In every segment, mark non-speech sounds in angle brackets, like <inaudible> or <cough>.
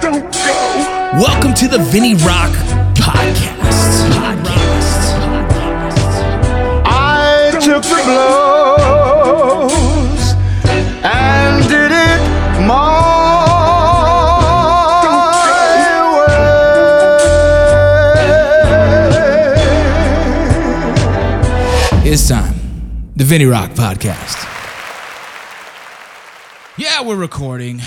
Don't go. Welcome to the Vinny Rock Podcast. Podcast. I took the blows and did it my way. It's time. The Vinny Rock Podcast. Yeah, we're recording.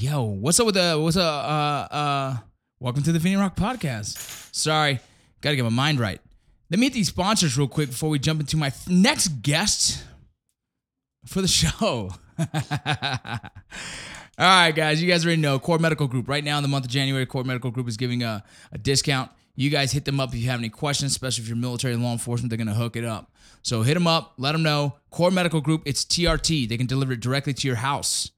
Yo, what's up with the what's up? Uh uh welcome to the Vinny Rock Podcast. Sorry, gotta get my mind right. Let me hit these sponsors real quick before we jump into my next guest for the show. <laughs> All right, guys, you guys already know Core Medical Group. Right now, in the month of January, Core Medical Group is giving a, a discount. You guys hit them up if you have any questions, especially if you're military and law enforcement, they're going to hook it up. So hit them up, let them know. Core Medical Group, it's TRT. They can deliver it directly to your house.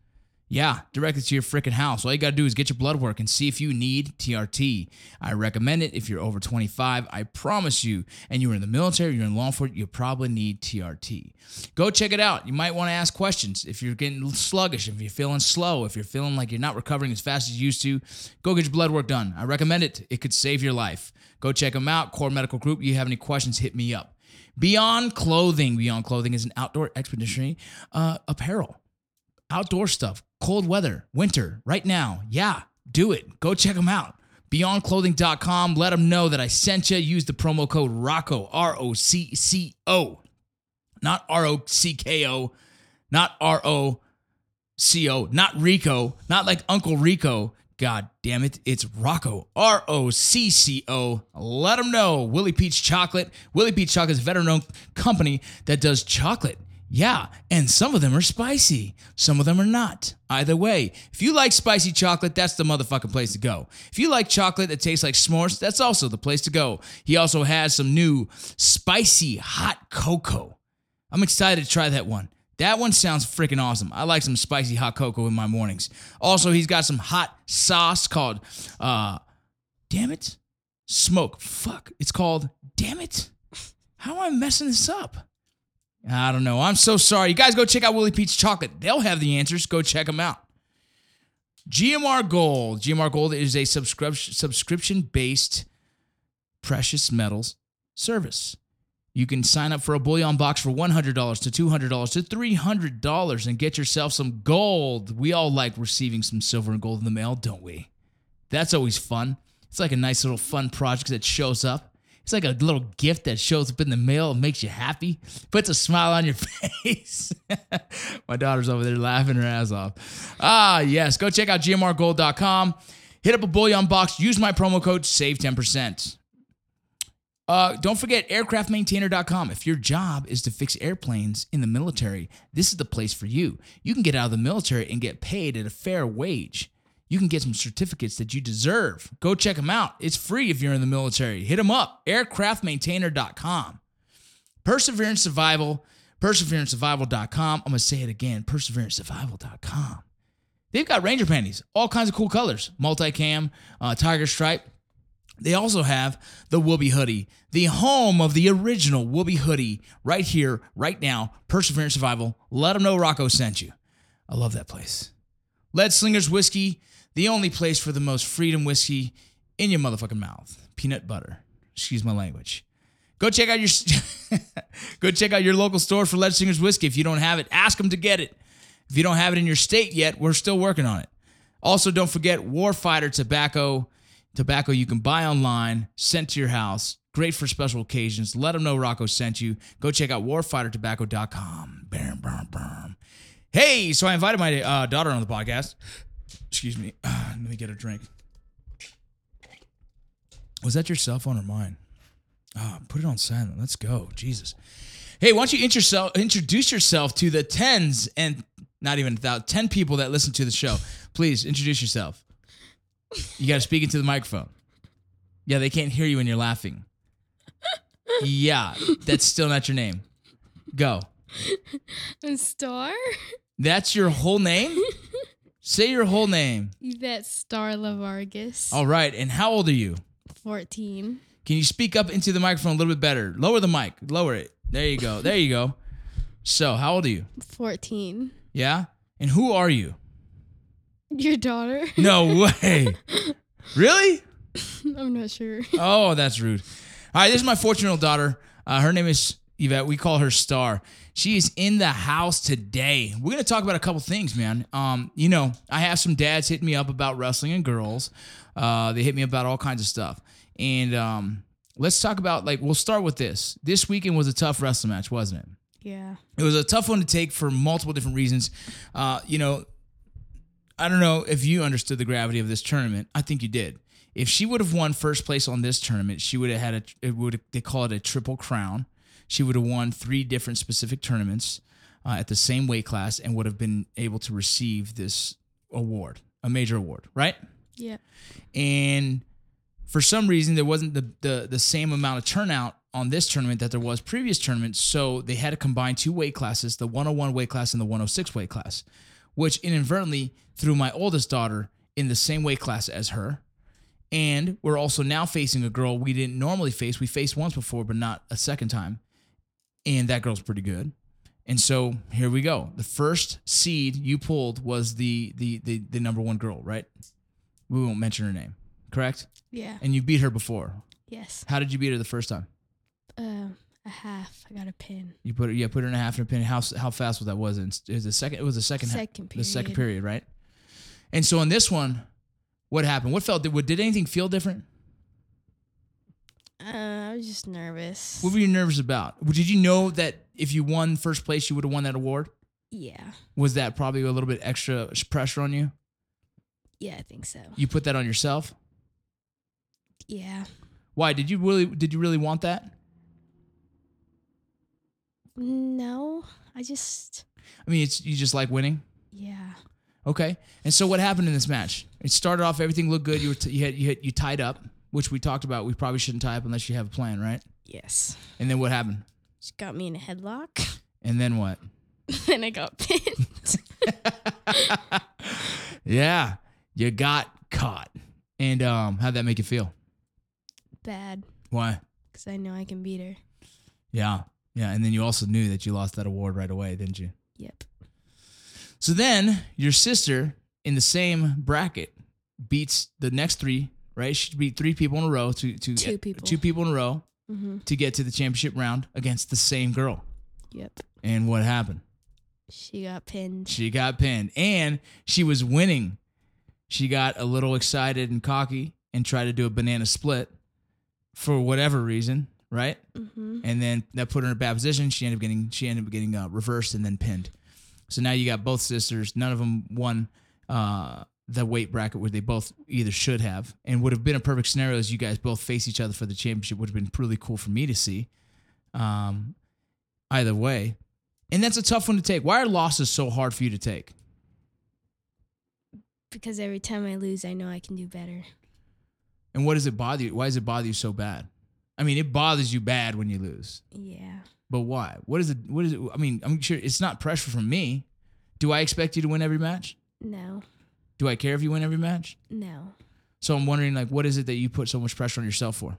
Yeah, directly to your freaking house. All you got to do is get your blood work and see if you need TRT. I recommend it if you're over 25. I promise you, and you're in the military, you're in law enforcement, you probably need TRT. Go check it out. You might want to ask questions. If you're getting sluggish, if you're feeling slow, if you're feeling like you're not recovering as fast as you used to, go get your blood work done. I recommend it. It could save your life. Go check them out. Core Medical Group. You have any questions, hit me up. Beyond Clothing. Beyond Clothing is an outdoor expeditionary uh, apparel outdoor stuff, cold weather, winter, right now. Yeah, do it. Go check them out. BeyondClothing.com. Let them know that I sent you. Use the promo code ROCCO, R O C C O, not R O C K O, not R O C O, not Rico, not like Uncle Rico. God damn it, it's Rocco, R O C C O. Let them know. Willie Pete's Chocolate. Willie Pete's Chocolate is a veteran owned company that does chocolate. Yeah, and some of them are spicy. Some of them are not. Either way, if you like spicy chocolate, that's the motherfucking place to go. If you like chocolate that tastes like s'mores, that's also the place to go. He also has some new spicy hot cocoa. I'm excited to try that one. That one sounds freaking awesome. I like some spicy hot cocoa in my mornings. Also, he's got some hot sauce called, uh, damn it, smoke. Fuck, it's called, damn it. How am I messing this up? I don't know. I'm so sorry. You guys go check out Willie Pete's Chocolate. They'll have the answers. Go check them out. GMR Gold. GMR Gold is a subscription subscription based precious metals service. You can sign up for a bullion box for $100 to $200 to $300 and get yourself some gold. We all like receiving some silver and gold in the mail, don't we? That's always fun. It's like a nice little fun project that shows up. It's like a little gift that shows up in the mail and makes you happy, puts a smile on your <laughs> face. <laughs> My daughter's over there laughing her ass off. Ah, yes. Go check out gmrgold.com. Hit up a bullion box. Use my promo code SAVE 10%. Uh, don't forget aircraftmaintainer.com. If your job is to fix airplanes in the military, this is the place for you. You can get out of the military and get paid at a fair wage you can get some certificates that you deserve. Go check them out. It's free if you're in the military. Hit them up, aircraftmaintainer.com. Perseverance Survival, perseverancesurvival.com. I'm going to say it again, perseverancesurvival.com. They've got Ranger panties, all kinds of cool colors, multicam, uh, tiger stripe. They also have the Woobie hoodie, the home of the original Woobie hoodie, right here, right now. Perseverance Survival. Let them know Rocco sent you. I love that place. Lead Slingers Whiskey the only place for the most freedom whiskey in your motherfucking mouth. Peanut butter. Excuse my language. Go check out your <laughs> go check out your local store for Lead Slingers whiskey. If you don't have it, ask them to get it. If you don't have it in your state yet, we're still working on it. Also, don't forget Warfighter tobacco. Tobacco you can buy online, sent to your house. Great for special occasions. Let them know Rocco sent you. Go check out warfightertobacco.com. Bam, bam, bam. Hey, so I invited my uh, daughter on the podcast. Excuse me. <sighs> Let me get a drink. Was that your cell phone or mine? Oh, put it on silent. Let's go. Jesus. Hey, why don't you introduce yourself to the tens and not even about 10 people that listen to the show. Please introduce yourself. You got to speak into the microphone. Yeah, they can't hear you when you're laughing. Yeah, that's still not your name. Go. Star? That's your whole name? <laughs> Say your whole name. Yvette Starla Vargas. All right. And how old are you? 14. Can you speak up into the microphone a little bit better? Lower the mic. Lower it. There you go. There you go. So, how old are you? 14. Yeah? And who are you? Your daughter? No way. <laughs> really? I'm not sure. Oh, that's rude. All right, this is my 14 year old daughter. Uh, her name is Yvette. We call her Star. She is in the house today. We're gonna talk about a couple things, man. Um, you know, I have some dads hitting me up about wrestling and girls. Uh, they hit me about all kinds of stuff, and um, let's talk about like we'll start with this. This weekend was a tough wrestling match, wasn't it? Yeah. It was a tough one to take for multiple different reasons. Uh, you know, I don't know if you understood the gravity of this tournament. I think you did. If she would have won first place on this tournament, she would have had a. It would they call it a triple crown. She would have won three different specific tournaments uh, at the same weight class and would have been able to receive this award, a major award, right? Yeah. and for some reason there wasn't the, the the same amount of turnout on this tournament that there was previous tournaments so they had to combine two weight classes the 101 weight class and the 106 weight class which inadvertently threw my oldest daughter in the same weight class as her and we're also now facing a girl we didn't normally face we faced once before but not a second time and that girl's pretty good and so here we go the first seed you pulled was the the the, the number one girl right we won't mention her name correct Yeah. and you beat her before. Yes. How did you beat her the first time? Um, a half. I got a pin. You put her, yeah, put her in a half and a pin. How how fast was that? Was it? It was the second. It was the second. ha- Second The second period. period, right? And so on this one, what happened? What felt? Did, did anything feel different? Uh, I was just nervous. What were you nervous about? Did you know that if you won first place, you would have won that award? Yeah. Was that probably a little bit extra pressure on you? Yeah, I think so. You put that on yourself. Yeah. Why did you really? Did you really want that? No, I just. I mean, it's you just like winning. Yeah. Okay. And so what happened in this match? It started off everything looked good. You were t- you had you had, you tied up, which we talked about. We probably shouldn't tie up unless you have a plan, right? Yes. And then what happened? She got me in a headlock. And then what? <laughs> then I got pinned. <laughs> Yeah, you got caught. And um, how'd that make you feel? Bad. Why? Because I know I can beat her. Yeah, yeah. And then you also knew that you lost that award right away, didn't you? Yep. So then your sister in the same bracket beats the next three. Right? She beat three people in a row to to Two people. two people in a row Mm-hmm. to get to the championship round against the same girl. Yep. And what happened? She got pinned. She got pinned and she was winning. She got a little excited and cocky and tried to do a banana split for whatever reason, right? Mm-hmm. And then that put her in a bad position. She ended up getting she ended up getting uh, reversed and then pinned. So now you got both sisters. None of them won uh, the weight bracket where they both either should have and would have been a perfect scenario as you guys both face each other for the championship. Would have been really cool for me to see. Um, either way, and that's a tough one to take. Why are losses so hard for you to take? Because every time I lose, I know I can do better. And what does it bother you? Why does it bother you so bad? I mean, it bothers you bad when you lose, Yeah. but why? What is it? What is it? I mean, I'm sure it's not pressure from me. Do I expect you to win every match? No. Do I care if you win every match? No. So I'm wondering, like, what is it that you put so much pressure on yourself for?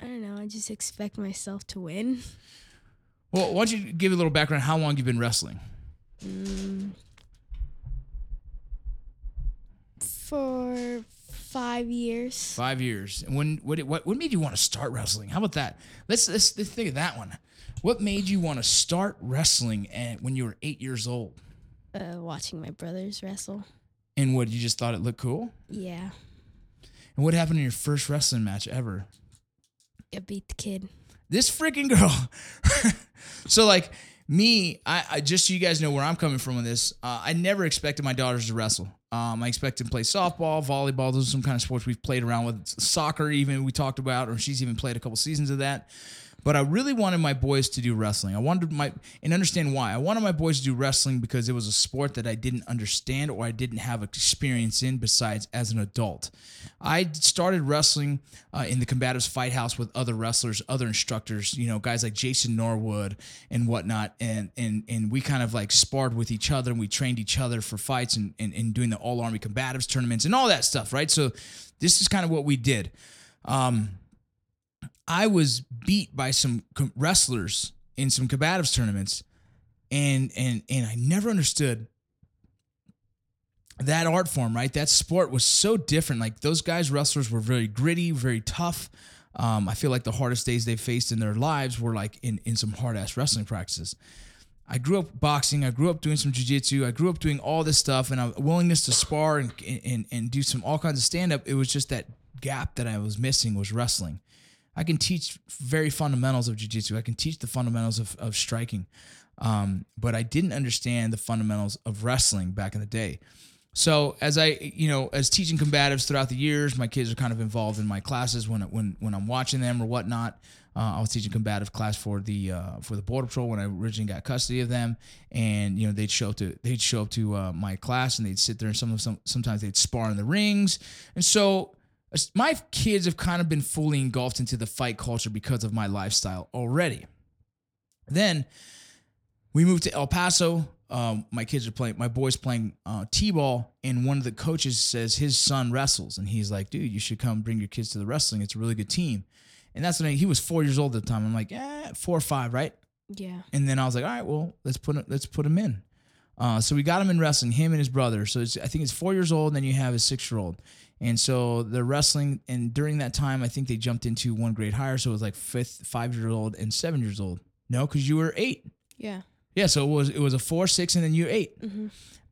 I don't know. I just expect myself to win. Well, why don't you give a little background? How long you've been wrestling? Mm. For five years. Five years. And when what what what made you want to start wrestling? How about that? Let's let's, let's think of that one. What made you want to start wrestling at, when you were eight years old? Uh, watching my brothers wrestle. And what you just thought it looked cool? Yeah. And what happened in your first wrestling match ever? I beat the kid. This freaking girl. <laughs> so like me, I, I just so you guys know where I'm coming from with this. Uh, I never expected my daughters to wrestle. Um, I expected to play softball, volleyball. Those are some kind of sports we've played around with. Soccer, even we talked about, or she's even played a couple seasons of that. But I really wanted my boys to do wrestling. I wanted my and understand why. I wanted my boys to do wrestling because it was a sport that I didn't understand or I didn't have experience in besides as an adult. I started wrestling uh, in the combatives fight house with other wrestlers, other instructors, you know, guys like Jason Norwood and whatnot. And and and we kind of like sparred with each other and we trained each other for fights and, and, and doing the all army combatives tournaments and all that stuff, right? So this is kind of what we did. Um, I was beat by some wrestlers in some combatives tournaments, and and and I never understood that art form, right? That sport was so different. Like those guys, wrestlers, were very gritty, very tough. Um, I feel like the hardest days they faced in their lives were like in in some hard ass wrestling practices. I grew up boxing. I grew up doing some jujitsu. I grew up doing all this stuff, and a willingness to spar and and and do some all kinds of stand up. It was just that gap that I was missing was wrestling. I can teach very fundamentals of jujitsu. I can teach the fundamentals of, of striking, um, but I didn't understand the fundamentals of wrestling back in the day. So as I, you know, as teaching combatives throughout the years, my kids are kind of involved in my classes when when when I'm watching them or whatnot. Uh, I was teaching combative class for the uh, for the border patrol when I originally got custody of them, and you know they'd show up to they'd show up to uh, my class and they'd sit there and some of some sometimes they'd spar in the rings, and so my kids have kind of been fully engulfed into the fight culture because of my lifestyle already. Then we moved to El Paso. Um, my kids are playing, my boy's playing uh, t-ball, and one of the coaches says his son wrestles, and he's like, "Dude, you should come bring your kids to the wrestling. It's a really good team." And that's when I, he was four years old at the time. I'm like, "Yeah, four or five, right?" Yeah. And then I was like, "All right, well, let's put him, let's put him in." Uh, so we got him in wrestling, him and his brother. So I think it's four years old, and then you have his six year old. And so they're wrestling, and during that time, I think they jumped into one grade higher. So it was like fifth, five year old, and seven years old. No, because you were eight. Yeah. Yeah, so it was it was a four, six, and then you're 8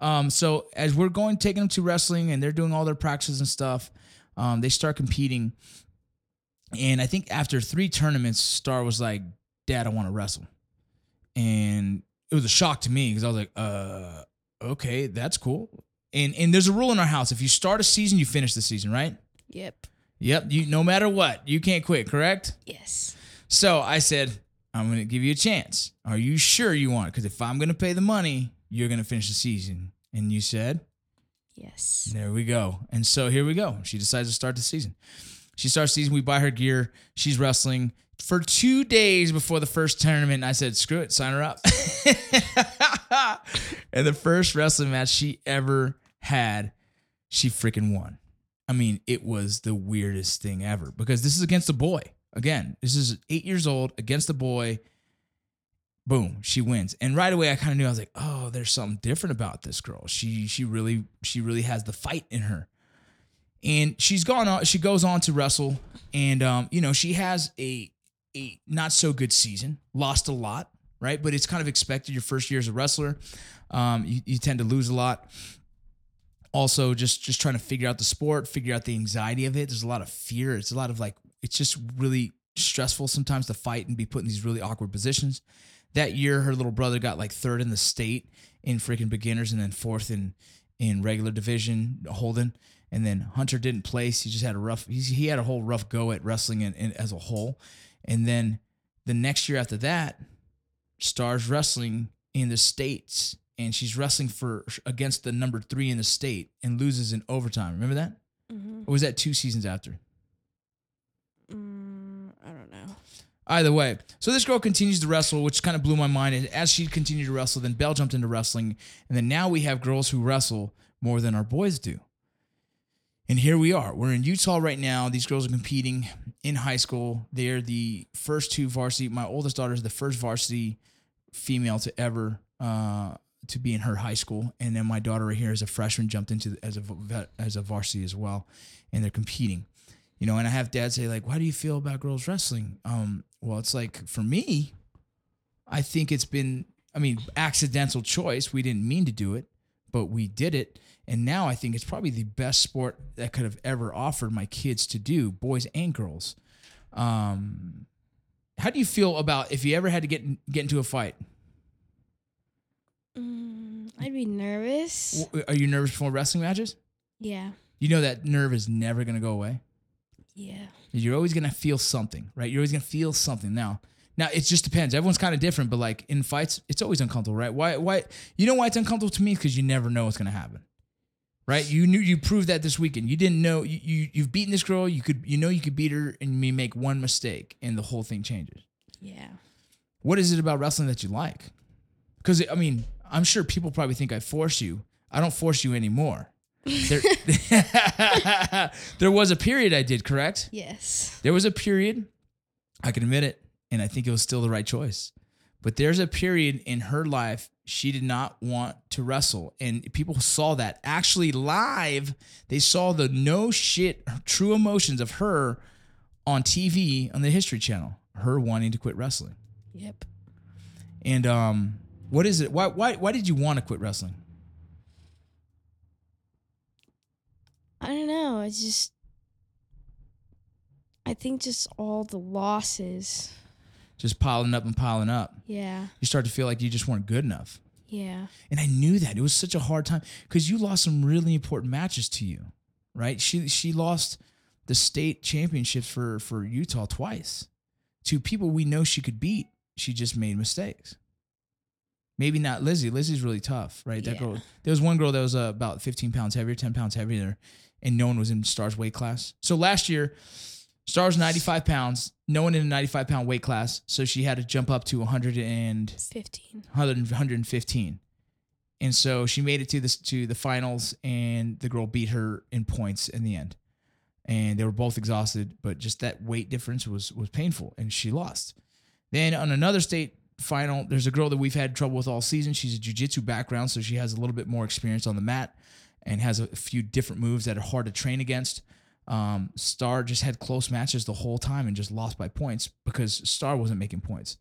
Um, so as we're going, taking them to wrestling, and they're doing all their practices and stuff, um, they start competing. And I think after three tournaments, Star was like, "Dad, I want to wrestle," and it was a shock to me because I was like, "Uh, okay, that's cool." And and there's a rule in our house: if you start a season, you finish the season, right? Yep. Yep. You no matter what, you can't quit. Correct? Yes. So I said, I'm going to give you a chance. Are you sure you want it? Because if I'm going to pay the money, you're going to finish the season. And you said, Yes. there we go. And so here we go. She decides to start the season. She starts season. We buy her gear. She's wrestling for two days before the first tournament. I said, screw it, sign her up. <laughs> and the first wrestling match she ever had, she freaking won. I mean, it was the weirdest thing ever because this is against a boy. Again, this is eight years old against a boy. Boom, she wins. And right away I kind of knew I was like, oh, there's something different about this girl. She she really she really has the fight in her. And she's gone on, she goes on to wrestle. And um, you know, she has a a not so good season, lost a lot, right? But it's kind of expected your first year as a wrestler. Um, you, you tend to lose a lot. Also just just trying to figure out the sport figure out the anxiety of it. There's a lot of fear. It's a lot of like it's just really stressful sometimes to fight and be put in these really awkward positions. That year her little brother got like third in the state in freaking beginners and then fourth in in regular division holden and then hunter didn't place he just had a rough he's, he had a whole rough go at wrestling in, in, as a whole and then the next year after that stars wrestling in the states and she's wrestling for against the number three in the state and loses in overtime. Remember that? Mm-hmm. Or was that two seasons after? Mm, I don't know. Either way, so this girl continues to wrestle, which kind of blew my mind. And as she continued to wrestle, then Bell jumped into wrestling, and then now we have girls who wrestle more than our boys do. And here we are. We're in Utah right now. These girls are competing in high school. They're the first two varsity. My oldest daughter is the first varsity female to ever uh, to be in her high school, and then my daughter right here as a freshman jumped into as a as a varsity as well, and they're competing. You know, and I have dad say like, "Why do you feel about girls wrestling?" Um, well, it's like for me, I think it's been, I mean, accidental choice. We didn't mean to do it, but we did it, and now I think it's probably the best sport that could have ever offered my kids to do, boys and girls. Um, how do you feel about if you ever had to get get into a fight? Mm, I'd be nervous. Are you nervous before wrestling matches? Yeah. You know that nerve is never going to go away. Yeah. You're always going to feel something, right? You're always going to feel something. Now, now it just depends. Everyone's kind of different, but like in fights, it's always uncomfortable, right? Why? Why? You know why it's uncomfortable to me? Because you never know what's going to happen, right? You knew you proved that this weekend. You didn't know you, you you've beaten this girl. You could you know you could beat her, and you make one mistake, and the whole thing changes. Yeah. What is it about wrestling that you like? Because I mean, I'm sure people probably think I force you. I don't force you anymore. There, <laughs> <laughs> there was a period I did, correct? Yes. There was a period, I can admit it, and I think it was still the right choice. But there's a period in her life she did not want to wrestle. And people saw that. Actually, live, they saw the no shit true emotions of her on TV on the History Channel, her wanting to quit wrestling. Yep. And um, what is it? Why why why did you want to quit wrestling? I don't know. I just. I think just all the losses. Just piling up and piling up. Yeah. You start to feel like you just weren't good enough. Yeah. And I knew that. It was such a hard time because you lost some really important matches to you, right? She she lost the state championships for for Utah twice to people we know she could beat. She just made mistakes. Maybe not Lizzie. Lizzie's really tough, right? That Yeah. girl. There was one girl that was uh, about 15 pounds heavier, 10 pounds heavier, and no one was in Star's weight class. So last year, Star's 95 pounds, no one in a 95 pound weight class. So she had to jump up to 115. 100, 115. And so she made it to this to the finals and the girl beat her in points in the end. And they were both exhausted, but just that weight difference was was painful and she lost. Then on another state final, there's a girl that we've had trouble with all season. She's a jiu-jitsu background, so she has a little bit more experience on the mat and has a few different moves that are hard to train against. Um, Star just had close matches the whole time and just lost by points because Star wasn't making points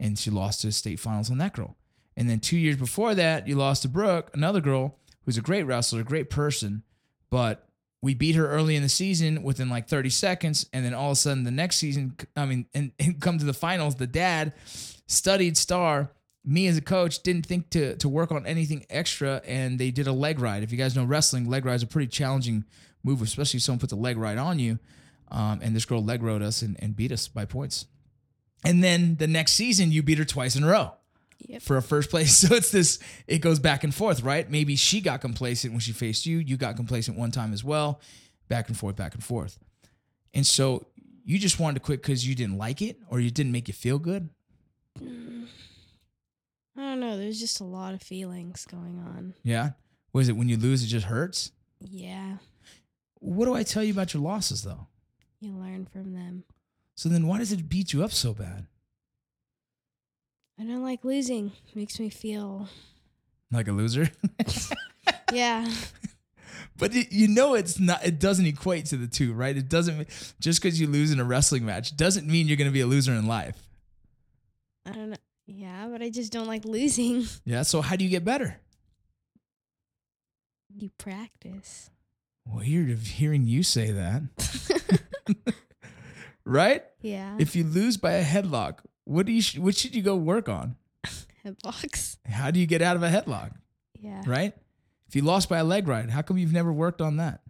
and she lost to state finals on that girl. And then two years before that, you lost to Brooke, another girl who's a great wrestler, a great person, but we beat her early in the season within like 30 seconds, and then all of a sudden the next season, I mean, and, <laughs> and come to the finals, the dad studied Star. Me as a coach didn't think to to work on anything extra, and they did a leg ride. If you guys know wrestling, leg ride is a pretty challenging move, especially if someone puts a leg right on you. Um, and this girl leg rode us and, and beat us by points. And then the next season, you beat her twice in a row Yep. for a first place. <laughs> So it's this, it goes back and forth, right? Maybe she got complacent when she faced you. You got complacent one time as well. Back and forth, back and forth. And so you just wanted to quit because you didn't like it or you didn't make you feel good. I don't know. There's just a lot of feelings going on. Yeah. Was it when you lose, it just hurts? Yeah. What do I tell you about your losses though? You learn from them. So then why does it beat you up so bad? I don't like losing. Makes me feel. Like a loser? <laughs> Yeah. <laughs> But it, you know it's not. It doesn't equate to the two, right? It doesn't. Just because you lose in a wrestling match doesn't mean you're going to be a loser in life. I don't know. Yeah, but I just don't like losing. Yeah. So how do you get better? You practice. Weird of hearing you say that, <laughs> <laughs> right? Yeah. If you lose by a headlock, what do you? sh- What should you go work on? <laughs> Headlocks. How do you get out of a headlock, Yeah. right? If you lost by a leg ride, how come you've never worked on that?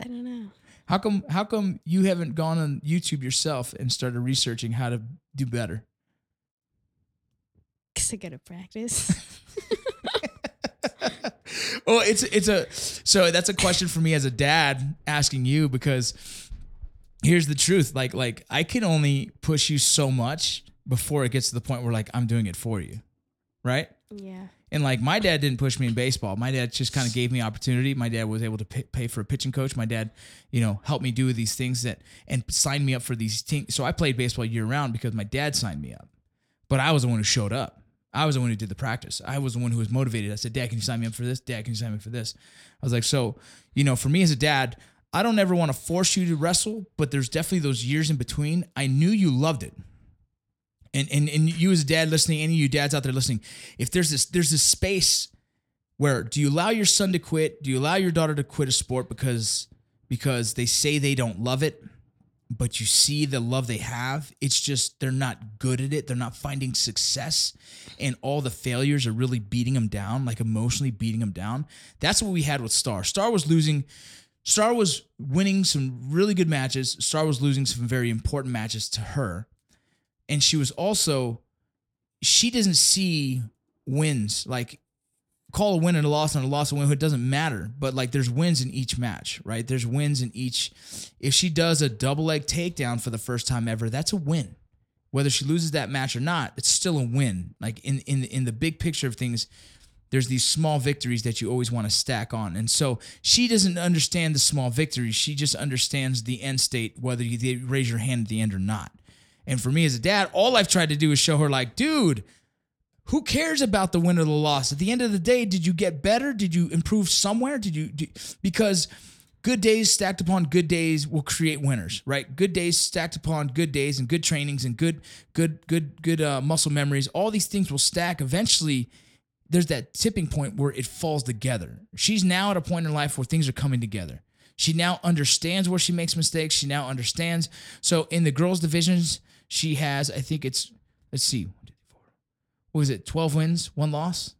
I don't know. How come? How come you haven't gone on YouTube yourself and started researching how to do better? Cause I gotta practice. Well, it's it's a so that's a question for me as a dad asking you because here's the truth. Like like I can only push you so much before it gets to the point where like I'm doing it for you, right? yeah. And like my dad didn't push me in baseball. My dad just kind of gave me opportunity. My dad was able to pay, pay for a pitching coach. My dad, you know, helped me do these things that and signed me up for these teams. So I played baseball year round because my dad signed me up. But I was the one who showed up. I was the one who did the practice. I was the one who was motivated. I said, "Dad, can you sign me up for this? Dad, can you sign me up for this?" I was like, "So, you know, for me as a dad, I don't ever want to force you to wrestle, but there's definitely those years in between. I knew you loved it and and and you as a dad listening, any of you dads out there listening, if there's this there's this space where do you allow your son to quit? Do you allow your daughter to quit a sport because because they say they don't love it, but you see the love they have? It's just they're not good at it. They're not finding success, and all the failures are really beating them down, like emotionally beating them down. That's what we had with Star. Star was losing. Star was winning some really good matches. Star was losing some very important matches to her and she was also she doesn't see wins like call a win and a loss and a loss and a win it doesn't matter but like there's wins in each match right there's wins in each if she does a double leg takedown for the first time ever that's a win whether she loses that match or not it's still a win like in in in the big picture of things there's these small victories that you always want to stack on. And so she doesn't understand the small victories. She just understands the end state, whether you raise your hand at the end or not. And for me as a dad, all I've tried to do is show her, like, dude, who cares about the win or the loss? At the end of the day, did you get better? Did you improve somewhere? Did you? Did, because good days stacked upon good days will create winners, right? Good days stacked upon good days and good trainings and good, good, good, good uh, muscle memories. All these things will stack. Eventually, there's that tipping point where it falls together. She's now at a point in life where things are coming together. She now understands where she makes mistakes. She now understands. So in the girls' divisions, she has, I think it's, let's see, what was it, 12 wins, one loss?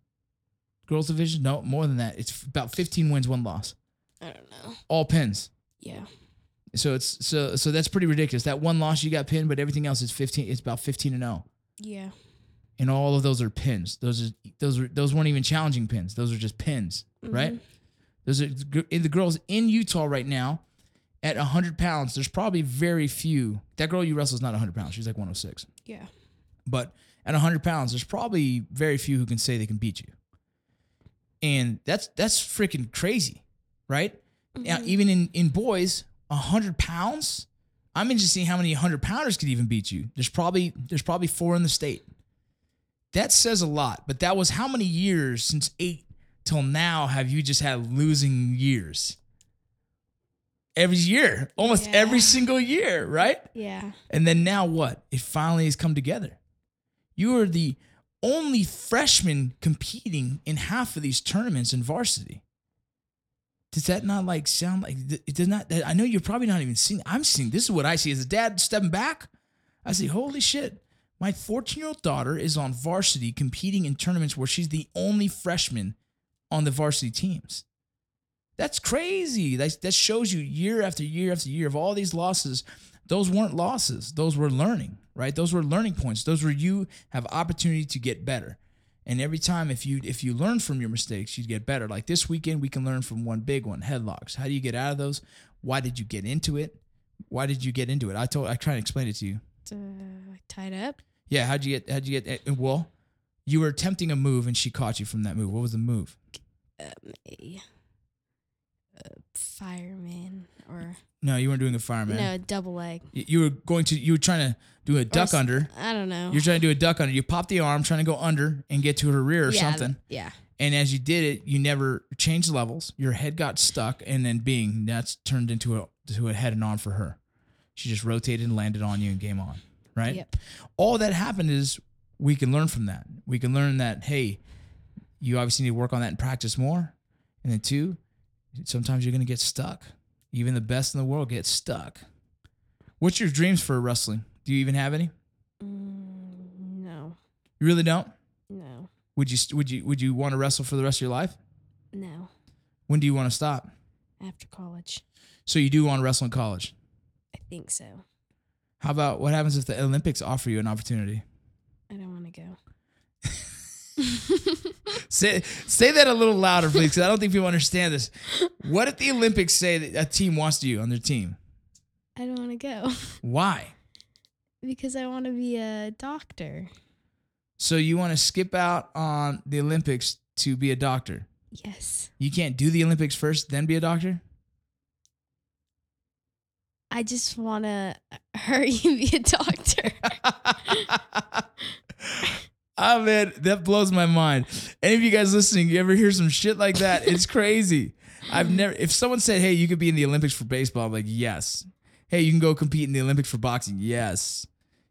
Girls' division? No, more than that. It's about 15 wins, one loss. I don't know. All pins. Yeah. So it's so so that's pretty ridiculous. That one loss you got pinned, but everything else is 15. It's about 15 and 0. Yeah. And all of those are pins. Those are those are those weren't even challenging pins. Those are just pins, mm-hmm. right? Those are in the girls in Utah right now at 100 pounds. There's probably very few. That girl you wrestle is not 100 pounds. She's like 106. Yeah. But at 100 pounds, there's probably very few who can say they can beat you. And that's that's freaking crazy, right? Now, mm-hmm. even in in boys, 100 pounds, I'm interested in see how many 100 pounders could even beat you. There's probably there's probably four in the state. That says a lot. But that was how many years since eight till now have you just had losing years? Every year, almost Yeah. every single year, right? Yeah. And then now what? It finally has come together. You are the only freshman competing in half of these tournaments in varsity. Does that not like sound like it does not? I know you're probably not even seeing. I'm seeing this is what I see as a dad stepping back. I say, holy shit! My 14 year old daughter is on varsity competing in tournaments where she's the only freshman on the varsity teams. That's crazy. That, that shows you year after year after year of all these losses. Those weren't losses. Those were learning, right? Those were learning points. Those were you have opportunity to get better. And every time if you if you learn from your mistakes, you get better. Like this weekend, we can learn from one big one, headlocks. How do you get out of those? Why did you get into it? Why did you get into it? I told I tried to explain it to you. Uh, tied up. Yeah, how'd you get how'd you get eh, well, you were attempting a move and she caught you from that move. What was the move? Um, a fireman or No, you weren't doing a fireman. no double leg. Y- You were going to you were trying to do a duck s- under. I don't know. You're trying to do a duck under. You pop the arm, trying to go under and get to her rear or yeah, something. Yeah. And as you did it, you never changed levels. Your head got stuck, and then being that's turned into a to a head and arm for her. She just rotated and landed on you, and game on. Right. Yep. All that happened is we can learn from that. We can learn that hey, you obviously need to work on that and practice more. And then two, sometimes you're gonna get stuck. Even the best in the world get stuck. What's your dreams for wrestling? Do you even have any? Mm, no. You really don't. No. Would you would you would you want to wrestle for the rest of your life? No. When do you want to stop? After college, So you do want to wrestle in college. I think so. How about what happens if the Olympics offer you an opportunity? I don't want to go. Say say that a little louder, please, because I don't think people understand this. What if the Olympics say that a team wants you on their team? I don't want to go Why? because I want to be a doctor. So you want to skip out on the Olympics to be a doctor? Yes. You can't do the Olympics first, then be a doctor? I just want to hurry and be a doctor. <laughs> <laughs> oh man, that blows my mind. Any of you guys listening, you ever hear some shit like that? It's <laughs> crazy. I've never. If someone said, "Hey, you could be in the Olympics for baseball," I'm like, "Yes." Hey, you can go compete in the Olympics for boxing. Yes.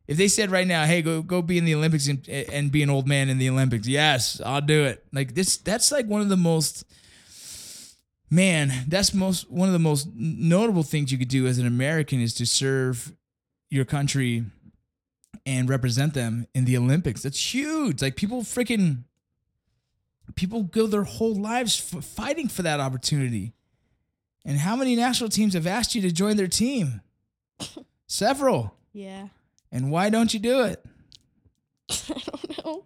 If they said right now, "Hey, go go be in the Olympics and, and be an old man in the Olympics," yes, I'll do it. Like this, that's like one of the most. Man, that's most one of the most notable things you could do as an American is to serve your country and represent them in the Olympics. That's huge. Like people freaking people go their whole lives f- fighting for that opportunity. And how many national teams have asked you to join their team? <laughs> Several. yeah. And why don't you do it? <laughs> I don't know.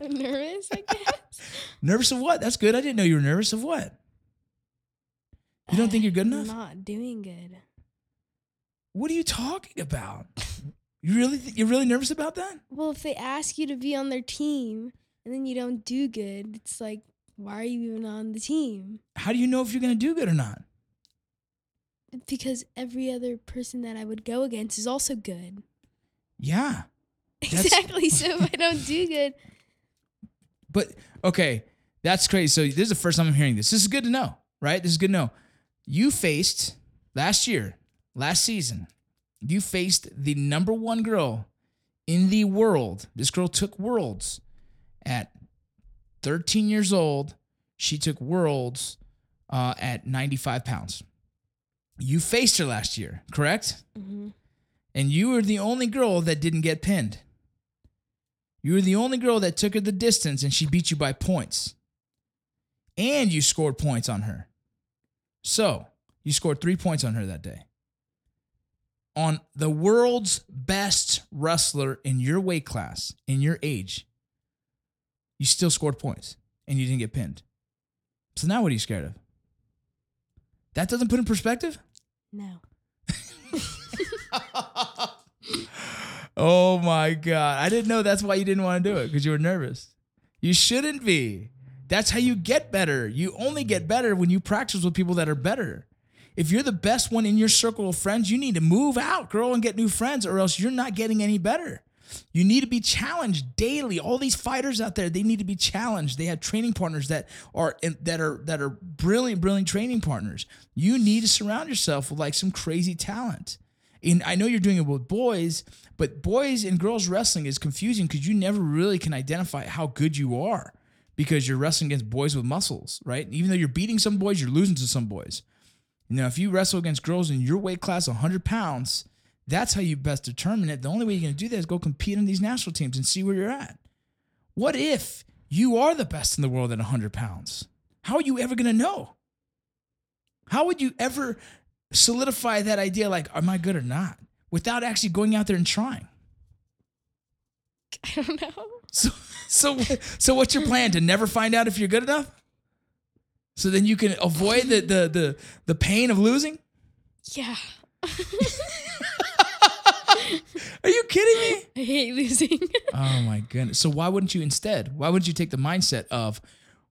I'm nervous, I guess. <laughs> Nervous of what? That's good. I didn't know you were nervous of what. You don't think you're good enough? I'm enough? Not doing good. What are you talking about? You really th- you're really nervous about that? Well, if they ask you to be on their team and then you don't do good, it's like, why are you even on the team? How do you know if you're going to do good or not? Because every other person that I would go against is also good. Yeah. <laughs> Exactly. So if I don't do <laughs> good, But okay, that's crazy. So this is the first time I'm hearing this. This is good to know, right? This is good to know. You faced last year, last season, you faced the number one girl in the world. This girl took worlds at 13 years old. She took worlds uh, at 95 pounds. You faced her last year, correct? Mhm. And you were the only girl that didn't get pinned. You were the only girl that took her the distance and she beat you by points. And you scored points on her. So, you scored three points on her that day. On the world's best wrestler in your weight class, in your age, you still scored points and you didn't get pinned. So, now what are you scared of? That doesn't put in perspective? no. <laughs> Oh my God. I didn't know that's why you didn't want to do it because you were nervous. You shouldn't be. That's how you get better. You only get better when you practice with people that are better. If you're the best one in your circle of friends, you need to move out, girl, and get new friends, or else you're not getting any better. You need to be challenged daily. All these fighters out there, they need to be challenged. They have training partners that are that are that are brilliant, brilliant training partners. You need to surround yourself with like some crazy talent. And I know you're doing it with boys, but boys and girls wrestling is confusing because you never really can identify how good you are because you're wrestling against boys with muscles, right? Even though you're beating some boys, you're losing to some boys. You know, if you wrestle against girls in your weight class, 100 pounds, that's how you best determine it. The only way you're going to do that is go compete in these national teams and see where you're at. What if you are the best in the world at 100 pounds? How are you ever going to know? How would you ever solidify that idea like, am I good or not? Without actually going out there and trying. <laughs> I don't know. So, so, so what's your plan to never find out if you're good enough? So then you can avoid the the the, the pain of losing? Yeah. <laughs> Are you kidding me? I hate losing. <laughs> Oh my goodness. So why wouldn't you instead? Why wouldn't you take the mindset of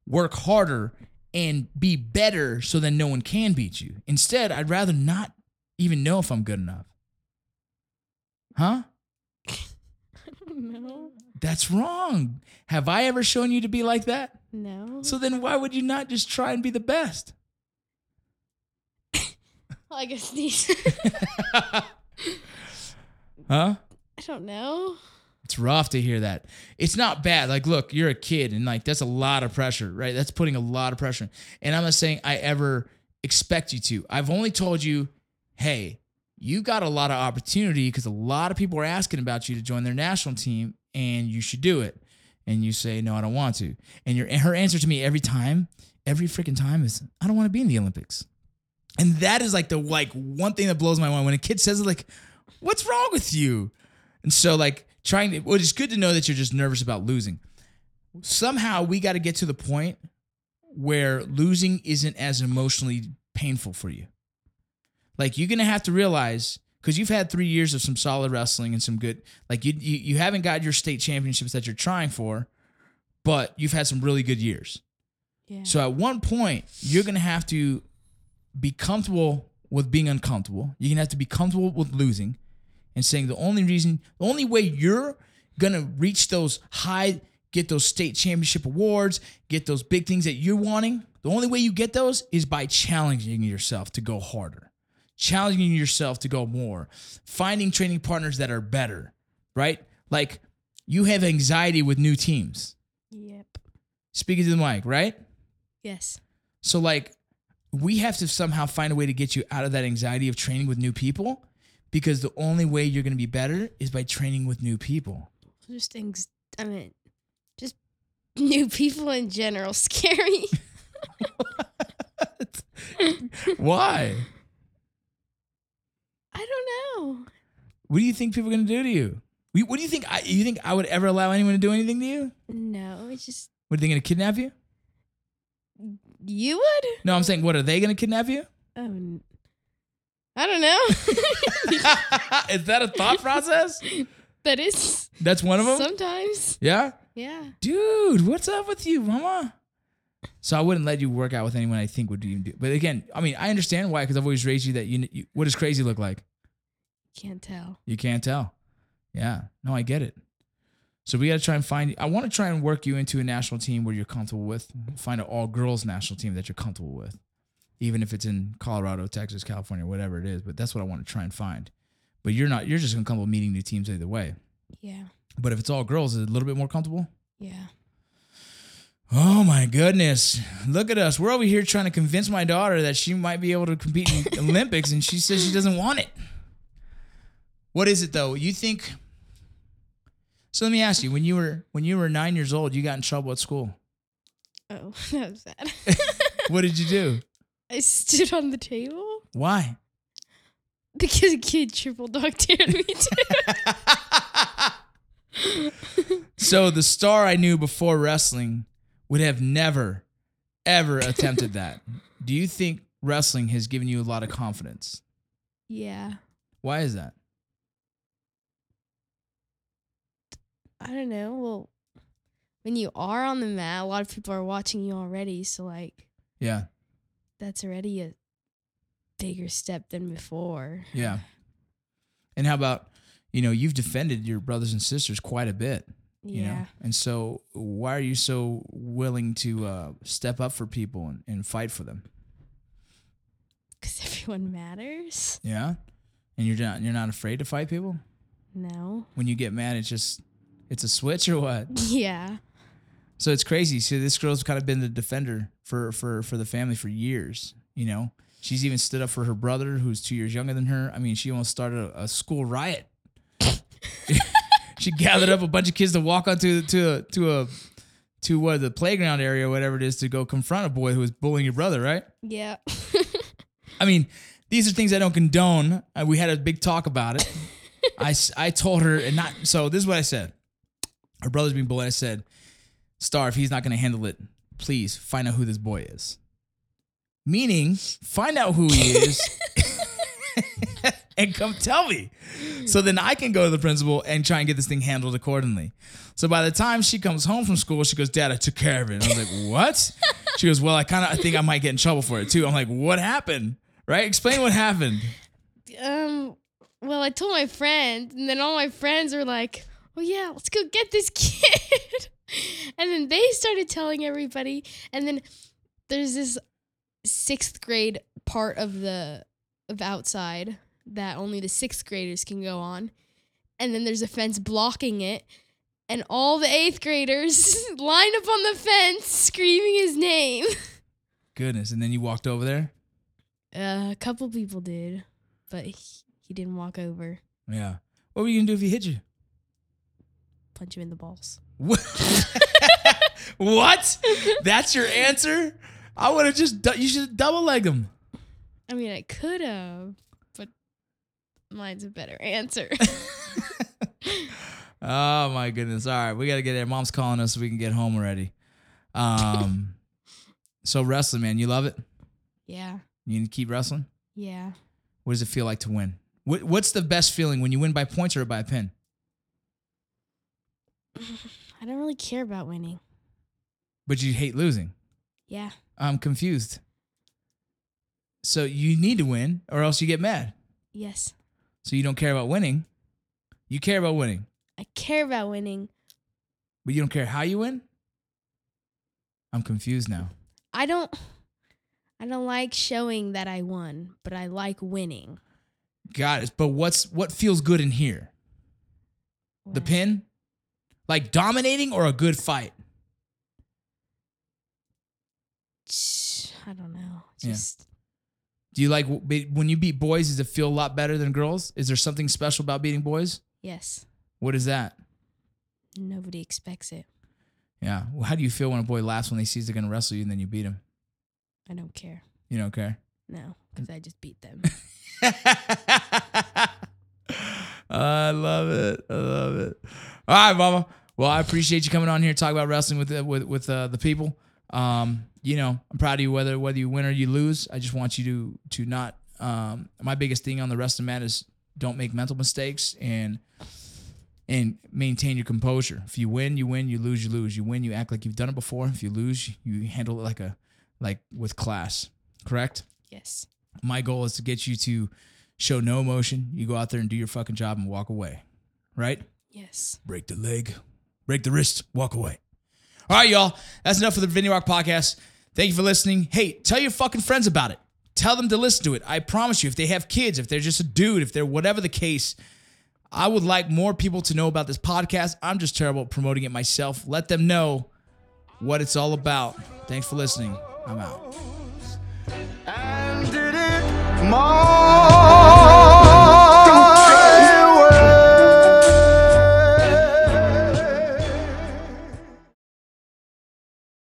work harder and be better so then no one can beat you? Instead, I'd rather not even know if I'm good enough. Huh? <laughs> no. That's wrong. Have I ever shown you to be like that? No. So then why would you not just try and be the best? <laughs> I guess these. <laughs> Huh? I don't know. It's rough to hear that. It's not bad. Like, look, you're a kid, and like that's a lot of pressure, right? That's putting a lot of pressure. And I'm not saying I ever expect you to. I've only told you, hey, you got a lot of opportunity because a lot of people are asking about you to join their national team, and you should do it. And you say, no, I don't want to. And your her answer to me every time, every freaking time is, I don't want to be in the Olympics. And that is like the like one thing that blows my mind when a kid says like, what's wrong with you? And so like trying to, well, it's good to know that you're just nervous about losing. Somehow we got to get to the point where losing isn't as emotionally painful for you. Like you're gonna have to realize because you've had three years of some solid wrestling and some good, like you, you you haven't got your state championships that you're trying for, but you've had some really good years. Yeah. So at one point, you're gonna have to be comfortable with being uncomfortable. You're gonna have to be comfortable with losing, and saying the only reason, the only way you're gonna reach those high, get those state championship awards, get those big things that you're wanting. The only way you get those is by challenging yourself to go harder, challenging yourself to go more, finding training partners that are better, right? Like you have anxiety with new teams. yep. Speaking to the mic, right? Yes. So like we have to somehow find a way to get you out of that anxiety of training with new people because the only way you're going to be better is by training with new people. Just things. I mean, just <laughs> new people in general. <laughs> Scary. <laughs> Why? I don't know. What do you think people are going to do to you? What do you think? I, you think I would ever allow anyone to do anything to you? No, it's just What are they going to kidnap you? you would. No, I'm saying, what are they going to kidnap you? Oh, n- I don't know. <laughs> is that a thought process? <laughs> that is That's one of them. sometimes. yeah, Yeah. dude, what's up with you, mama? So I wouldn't let you work out with anyone I think would do. But again, I mean, I understand why because I've always raised you that you, you. What does crazy look like? Can't tell. You can't tell. Yeah. No, I get it. So we got to try and find. I want to try and work you into a national team where you're comfortable with. Find an all girls national team that you're comfortable with, even if it's in Colorado, Texas, California, whatever it is. But that's what I want to try and find. But you're not. You're just uncomfortable meeting new teams either way. Yeah. But if it's all girls, is it a little bit more comfortable? Yeah. Oh my goodness. Look at us. We're over here trying to convince my daughter that she might be able to compete in <laughs> Olympics and she says she doesn't want it. What is it though? You think So let me ask you, when you were when you were 9 years old, you got in trouble at school. Oh, <laughs> that was sad. <laughs> What did you do? I stood on the table Why? because a kid triple dog dared me to. <laughs> So the star I knew before wrestling would have never ever attempted that. Do you think wrestling has given you a lot of confidence? yeah. Why is that? I don't know. Well, when you are on the mat, a lot of people are watching you already. So, like, Yeah. that's already a bigger step than before. Yeah. And how about, you know, you've defended your brothers and sisters quite a bit, you Yeah. know? And so why are you so willing to uh, step up for people and, and fight for them? Because <laughs> everyone matters. Yeah. And you're not you're not afraid to fight people? No. When you get mad, it's just it's a switch or what? <laughs> Yeah. So it's crazy. So this girl's kind of been the defender for for for the family for years. You know, she's even stood up for her brother, who's two years younger than her. I mean, she almost started a, a school riot. <laughs> she gathered up a bunch of kids to walk onto to to a to what the playground area, or whatever it is, to go confront a boy who was bullying your brother. Right? Yeah. <laughs> I mean, these are things I don't condone. Uh, we had a big talk about it. I I told her, and not so. This is what I said. Her brother's being bullied. I said, "Star, if he's not going to handle it, please find out who this boy is." Meaning, find out who he is, <laughs> and come tell me, so then I can go to the principal and try and get this thing handled accordingly. So by the time she comes home from school, she goes, "Dad, I took care of it." And I was like, "What?" She goes, "Well, I kind of I think I might get in trouble for it too." I'm like, "What happened?" Right? Explain what happened. um. Well, I told my friend, and then all my friends were like, "Oh yeah, let's go get this <laughs> kid." and then they started telling everybody, and then there's this sixth grade part of the of outside that only the sixth graders can go on, and then there's a fence blocking it. And all the eighth graders <laughs> line up on the fence screaming his name. <laughs> Goodness. And then you walked over there. Uh, a couple people did, but he, he didn't walk over. Yeah. What were you gonna do if he hit you? Punch him in the balls. What? <laughs> what? That's your answer? I would have just du- you should double leg him. I mean, I could have, but mine's a better answer. <laughs> <laughs> Oh my goodness! All right, we gotta get there. Mom's calling us so we can get home already. Um, so wrestling, man, you love it. yeah, You need to keep wrestling. yeah. What does it feel like to win? What, what's the best feeling when you win by points or by a pin? I don't really care about winning. But you hate losing. Yeah, I'm confused. So you need to win, or else you get mad. yes. So you don't care about winning. You care about winning, I care about winning. but you don't care how you win. I'm confused now. I don't. I don't like showing that I won, but I like winning. Got it. But what's what feels good in here? The pin, like dominating or a good fight. I don't know. Yeah. Just Do you like when you beat boys? Does it feel a lot better than girls? Is there something special about beating boys? yes. What is that? Nobody expects it. Yeah. Well, how do you feel when a boy laughs when they sees they're gonna wrestle you and then you beat him? I don't care. You don't care. No, because I just beat them. <laughs> I love it. I love it. All right, Mama. Well, I appreciate you coming on here to talk about wrestling with uh, with with uh, the people. Um, you know, I'm proud of you whether whether you win or you lose. I just want you to to not. Um, my biggest thing on the wrestling mat is don't make mental mistakes and and maintain your composure. If you win, you win. You lose, you lose. You win, you act like you've done it before. If you lose, you handle it like a like with class. Correct yes. my goal is to get you to show no emotion. You go out there and do your fucking job and walk away. Right? Yes. break the leg, break the wrist, walk away. All right, y'all. That's enough for the Vinny Rock podcast. Thank you for listening. Hey, tell your fucking friends about it. Tell them to listen to it. I promise you, if they have kids, if they're just a dude, if they're whatever the case, I would like more people to know about this podcast. I'm just terrible at promoting it myself. Let them know what it's all about. Thanks for listening. I'm out.